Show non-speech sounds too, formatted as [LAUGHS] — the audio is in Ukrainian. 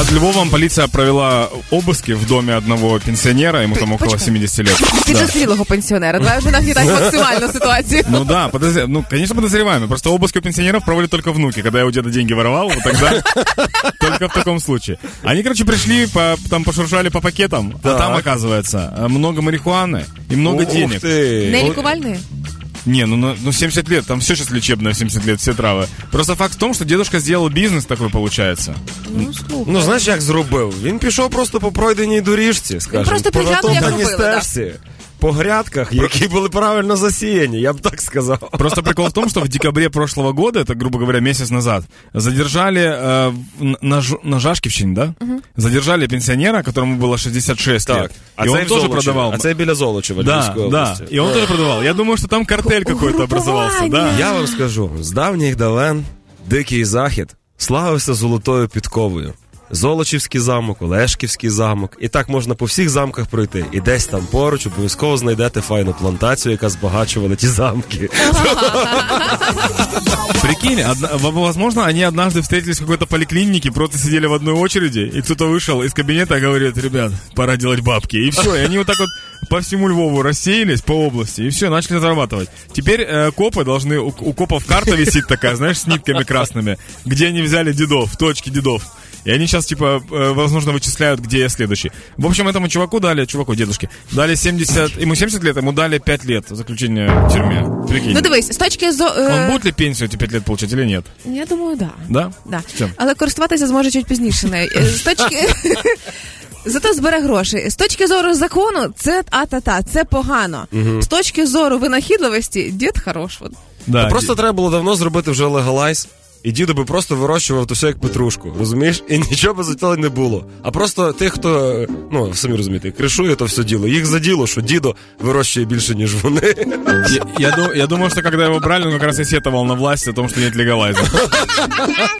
Под Львовом полиция провела обыски в доме одного пенсионера, ему там около Почекай. 70 лет. Да. Підозрілого пенсіонера. Давай вже нагнітати максимальну ситуацію. Ну да, подозр- ну, конечно, подозреваемый. Просто обыск у пенсионеров проводят только внуки. Когда я у деда деньги воровал, вот тогда [LAUGHS] только в таком случае. Они, короче, пришли, по, там пошуршали по пакетам, а Так. там, оказывается, э, много марихуаны и много Ух денег. ти. Не лікувальної? Не, ну, ну, ну 70 лет, там все сейчас лечебное в 70 лет, все травы. Просто факт в том, что дедушка сделал бизнес такой, получается. Ну, слухай. Ну, знаєш, як зробив? Він пішов просто по пройденій доріжці, скажімо. просто по приглянув, як натоптаній робили, да. стежці, По грядках, які були правильно засіяні, я б так сказав. Просто прикол в том, что в декабре прошлого года, это, грубо говоря, месяц назад, задержали э, в- на, Ж- на Жашківщині, да? Задержали пенсионера, которому было 66 лет. А и це он в тоже Золочеві, продавал. А це біля Золочева, Да, Львівської да. області. И он тоже продавал. Я думаю, что там картель какой-то образовался, да. Я вам скажу, з давніх давен дикий захід славився золотою підковою. Золочівський замок, Олешківський замок. І так можна по всіх замках пройти. І десь там поруч обов'язково знайдете файну плантацію, яка збагачувала ті замки. Прикинь, одна- в- возможно, они однажды встретились в какой-то поликлинике, просто сидели в одной очереди, и кто-то вышел из кабинета и говорит, ребят, пора делать бабки. И все, и они вот так вот по всему Львову рассеялись, по области, и все, начали зарабатывать. Теперь э, копы должны, у, у копов карта висит такая, знаешь, с нитками красными, где они взяли дедов, точки дедов. И они сейчас, типа, э, возможно, вычисляют, где я следующий. В общем, этому чуваку дали, чуваку, дедушке, дали 70, ему 70 лет, ему дали 5 лет заключения в тюрьме. Прикинь. Ну дивись, з точки зо... Он е, будет ли пенсию эти 5 лет получать или нет? Я думаю, да. Да? Да. Все. Але користуватися зможе чуть пізніше нею. Е, З точки. [LAUGHS] Зато збере гроші. З точки зору закону, це а-та-та, це погано. З точки зору винахідливості, дід хорош. От. Да, Просто треба було давно зробити вже легалайз. і дідо би просто вирощував то все як петрушку, розумієш? І нічого би за тіло не було. А просто тих, хто, ну самі розумієте, кришує то все діло. Їх заділо, що дідо вирощує більше, ніж вони. я, я я думаю, що коли його брали, він якраз і сетовал на власть о том, что нет легалайза.